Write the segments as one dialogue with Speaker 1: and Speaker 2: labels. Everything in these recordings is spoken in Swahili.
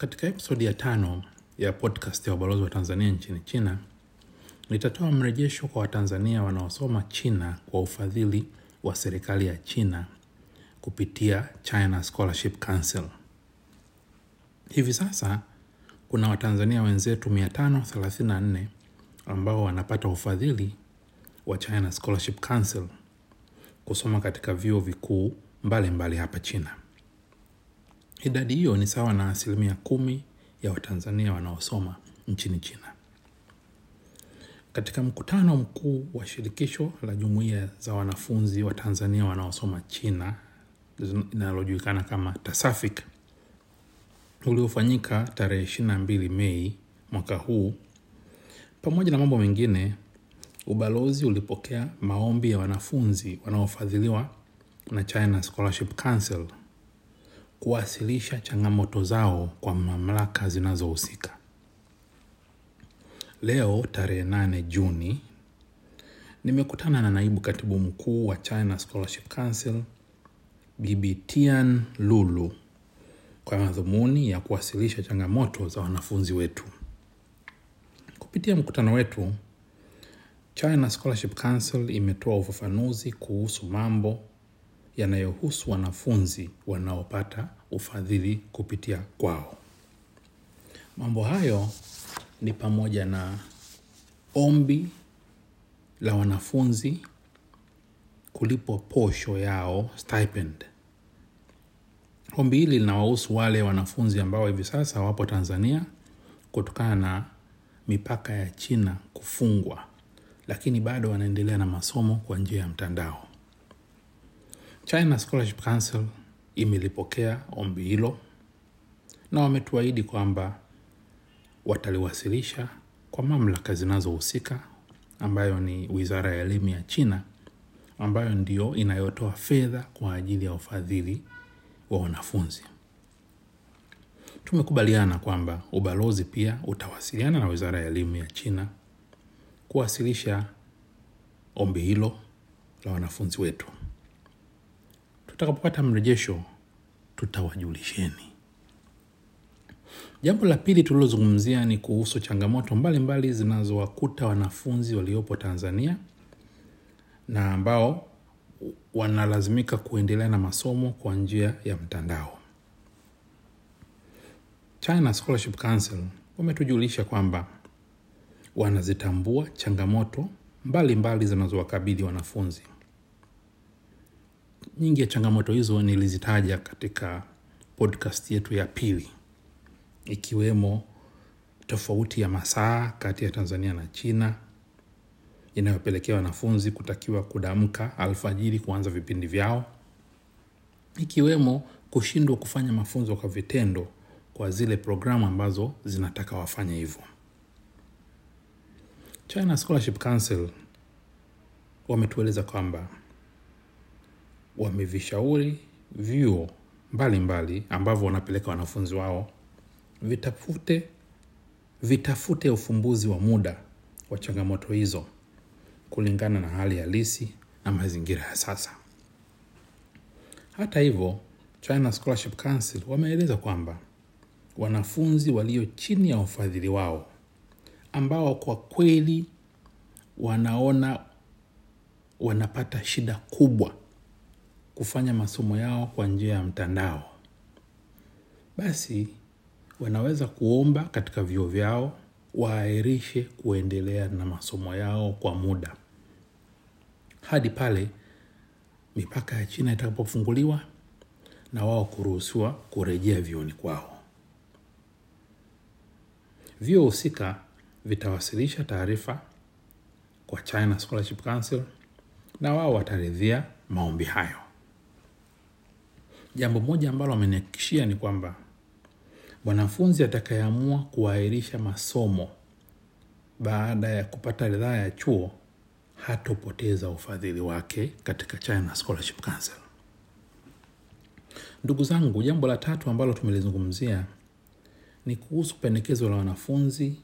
Speaker 1: Katika episodi ya tano ya podcast ya ubalozi wa Tanzania nchini China, nitatoa mrejesho kwa Watanzania wanaosoma China kwa ufadhili wa serikali ya China kupitia China Scholarship Council. Hivi sasa kuna Watanzania wenzetu 534 ambao wanapata ufadhili wa China Scholarship Council kusoma katika vyuo vikuu mbalimbali hapa China. Idadi hiyo ni sawa na asilimia kumi ya Watanzania wanaosoma nchini China. Katika mkutano mkuu wa shirikisho la jumuiya za wanafunzi wa Tanzania wanaosoma China linalojulikana kama TASAFIC uliofanyika tarehe 22 Mei mwaka huu, pamoja na mambo mengine, ubalozi ulipokea maombi ya wanafunzi wanaofadhiliwa na China Scholarship Council kuwasilisha changamoto zao kwa mamlaka zinazohusika. Leo tarehe 8 Juni nimekutana na naibu katibu mkuu wa China Scholarship Council Bibi Tian Lulu kwa madhumuni ya kuwasilisha changamoto za wanafunzi wetu. Kupitia mkutano wetu, China Scholarship Council imetoa ufafanuzi kuhusu mambo yanayohusu wanafunzi wanaopata ufadhili kupitia kwao. Mambo hayo ni pamoja na ombi la wanafunzi kulipwa posho yao stipend. Ombi hili linawahusu wale wanafunzi ambao hivi sasa wapo Tanzania kutokana na mipaka ya China kufungwa, lakini bado wanaendelea na masomo kwa njia ya mtandao. China Scholarship Council imelipokea ombi hilo na wametuahidi kwamba wataliwasilisha kwa mamlaka zinazohusika ambayo ni Wizara ya Elimu ya China ambayo ndio inayotoa fedha kwa ajili ya ufadhili wa wanafunzi. Tumekubaliana kwamba ubalozi pia utawasiliana na Wizara ya Elimu ya China kuwasilisha ombi hilo la wanafunzi wetu. Tutakapopata mrejesho, tutawajulisheni. Jambo la pili tulilozungumzia ni kuhusu changamoto mbalimbali zinazowakuta wanafunzi waliopo Tanzania na ambao wanalazimika kuendelea na masomo kwa njia ya mtandao. China Scholarship Council wametujulisha kwamba wanazitambua changamoto mbalimbali zinazowakabili wanafunzi. Nyingi ya changamoto hizo nilizitaja katika podcast yetu ya pili, ikiwemo tofauti ya masaa kati ya Tanzania na China inayopelekea wanafunzi kutakiwa kudamka alfajiri kuanza vipindi vyao, ikiwemo kushindwa kufanya mafunzo kwa vitendo kwa zile programu ambazo zinataka wafanye hivyo. China Scholarship Council wametueleza kwamba wamevishauri vyuo mbalimbali ambavyo wanapeleka wanafunzi wao vitafute vitafute ufumbuzi wa muda wa changamoto hizo kulingana na hali halisi na mazingira ya sasa. Hata hivyo, China Scholarship Council wameeleza kwamba wanafunzi walio chini ya ufadhili wao ambao kwa kweli wanaona wanapata shida kubwa kufanya masomo yao kwa njia ya mtandao, basi wanaweza kuomba katika vyuo vyao waahirishe kuendelea na masomo yao kwa muda hadi pale mipaka ya China itakapofunguliwa na wao kuruhusiwa kurejea vyuoni kwao. Vyuo husika vitawasilisha taarifa kwa China Scholarship Council na wao wataridhia maombi hayo. Jambo moja ambalo wamenihakikishia ni kwamba mwanafunzi atakayeamua kuahirisha masomo baada ya kupata ridhaa ya chuo hatopoteza ufadhili wake katika China Scholarship Council. Ndugu zangu, jambo la tatu ambalo tumelizungumzia ni kuhusu pendekezo la wanafunzi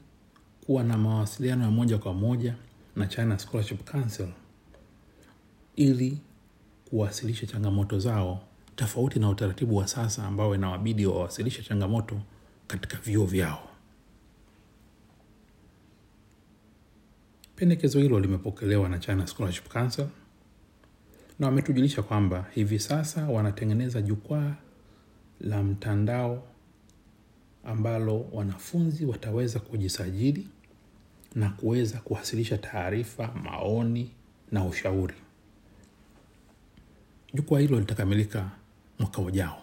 Speaker 1: kuwa na mawasiliano ya moja kwa moja na China Scholarship Council ili kuwasilisha changamoto zao tofauti na utaratibu wa sasa ambao inawabidi wawasilishe changamoto katika vyuo vyao. Pendekezo hilo limepokelewa na China Scholarship Council na wametujulisha kwamba hivi sasa wanatengeneza jukwaa la mtandao ambalo wanafunzi wataweza kujisajili na kuweza kuwasilisha taarifa, maoni na ushauri. Jukwaa hilo litakamilika mwaka ujao.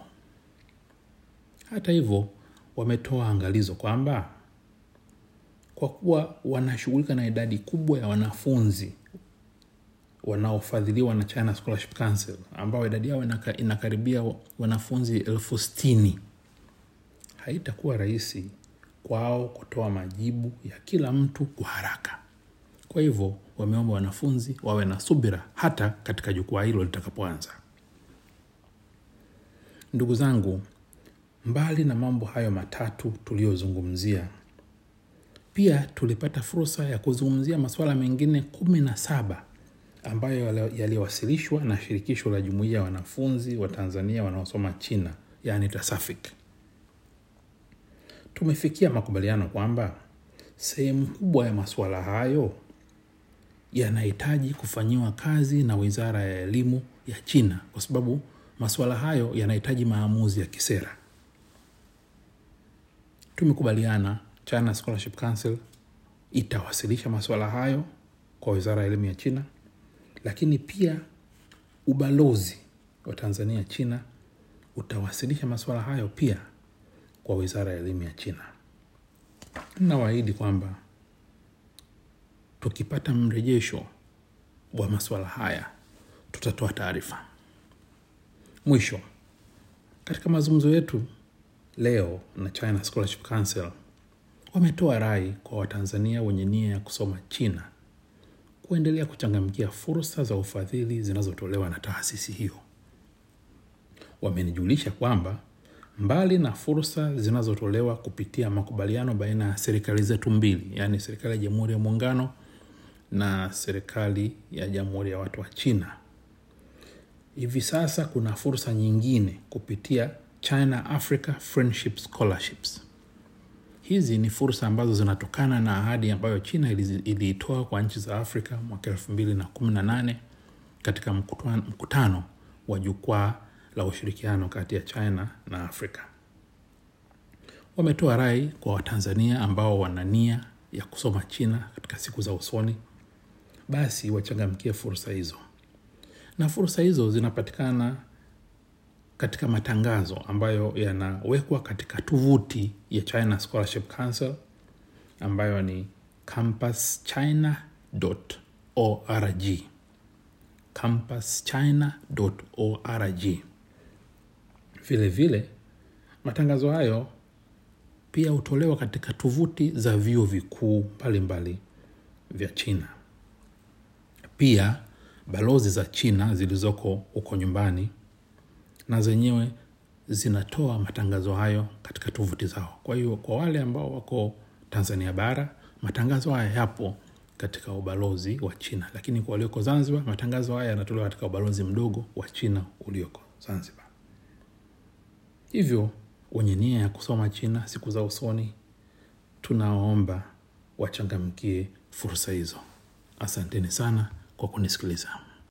Speaker 1: Hata hivyo, wametoa angalizo kwamba kwa kuwa wanashughulika na idadi kubwa ya wanafunzi wanaofadhiliwa na China Scholarship Council ambao idadi yao inaka, inakaribia wanafunzi elfu sitini haitakuwa rahisi kwao kutoa majibu ya kila mtu kwa haraka. Kwa hivyo wameomba wanafunzi wawe na subira hata katika jukwaa hilo litakapoanza. Ndugu zangu, mbali na mambo hayo matatu tuliyozungumzia, pia tulipata fursa ya kuzungumzia masuala mengine kumi na saba ambayo yaliwasilishwa na shirikisho la jumuiya ya wanafunzi wa Tanzania wanaosoma China, yaani TASAFIC. Tumefikia makubaliano kwamba sehemu kubwa ya masuala hayo yanahitaji kufanyiwa kazi na Wizara ya Elimu ya China kwa sababu masuala hayo yanahitaji maamuzi ya kisera. Tumekubaliana China Scholarship Council itawasilisha masuala hayo kwa Wizara ya Elimu ya China, lakini pia ubalozi wa Tanzania China utawasilisha masuala hayo pia kwa Wizara ya Elimu ya China. Nawaahidi kwamba tukipata mrejesho wa masuala haya tutatoa taarifa. Mwisho, katika mazungumzo yetu leo na China Scholarship Council wametoa rai kwa Watanzania wenye nia ya kusoma China kuendelea kuchangamkia fursa za ufadhili zinazotolewa na taasisi hiyo. Wamenijulisha kwamba mbali na fursa zinazotolewa kupitia makubaliano baina ya serikali zetu mbili, yaani serikali ya Jamhuri ya Muungano na serikali ya Jamhuri ya Watu wa China, hivi sasa kuna fursa nyingine kupitia China Africa Friendship Scholarships. Hizi ni fursa ambazo zinatokana na ahadi ambayo China iliitoa kwa nchi za Afrika mwaka elfu mbili na kumi na nane katika mkutano wa jukwaa la ushirikiano kati ya China na Afrika. Wametoa rai kwa Watanzania ambao wana nia ya kusoma China katika siku za usoni, basi wachangamkie fursa hizo, na fursa hizo zinapatikana katika matangazo ambayo yanawekwa katika tovuti ya China Scholarship Council ambayo ni campuschina.org, campuschina.org. Vile vile matangazo hayo pia hutolewa katika tovuti za vyuo vikuu mbalimbali vya China. Pia balozi za China zilizoko huko nyumbani na zenyewe zinatoa matangazo hayo katika tovuti zao. Kwa hiyo kwa wale ambao wako Tanzania bara, matangazo haya yapo katika ubalozi wa China, lakini kwa walioko Zanzibar, matangazo haya yanatolewa katika ubalozi mdogo wa China ulioko Zanzibar. Hivyo wenye nia ya kusoma China siku za usoni, tunaomba wachangamkie fursa hizo. Asanteni sana kwa kunisikiliza.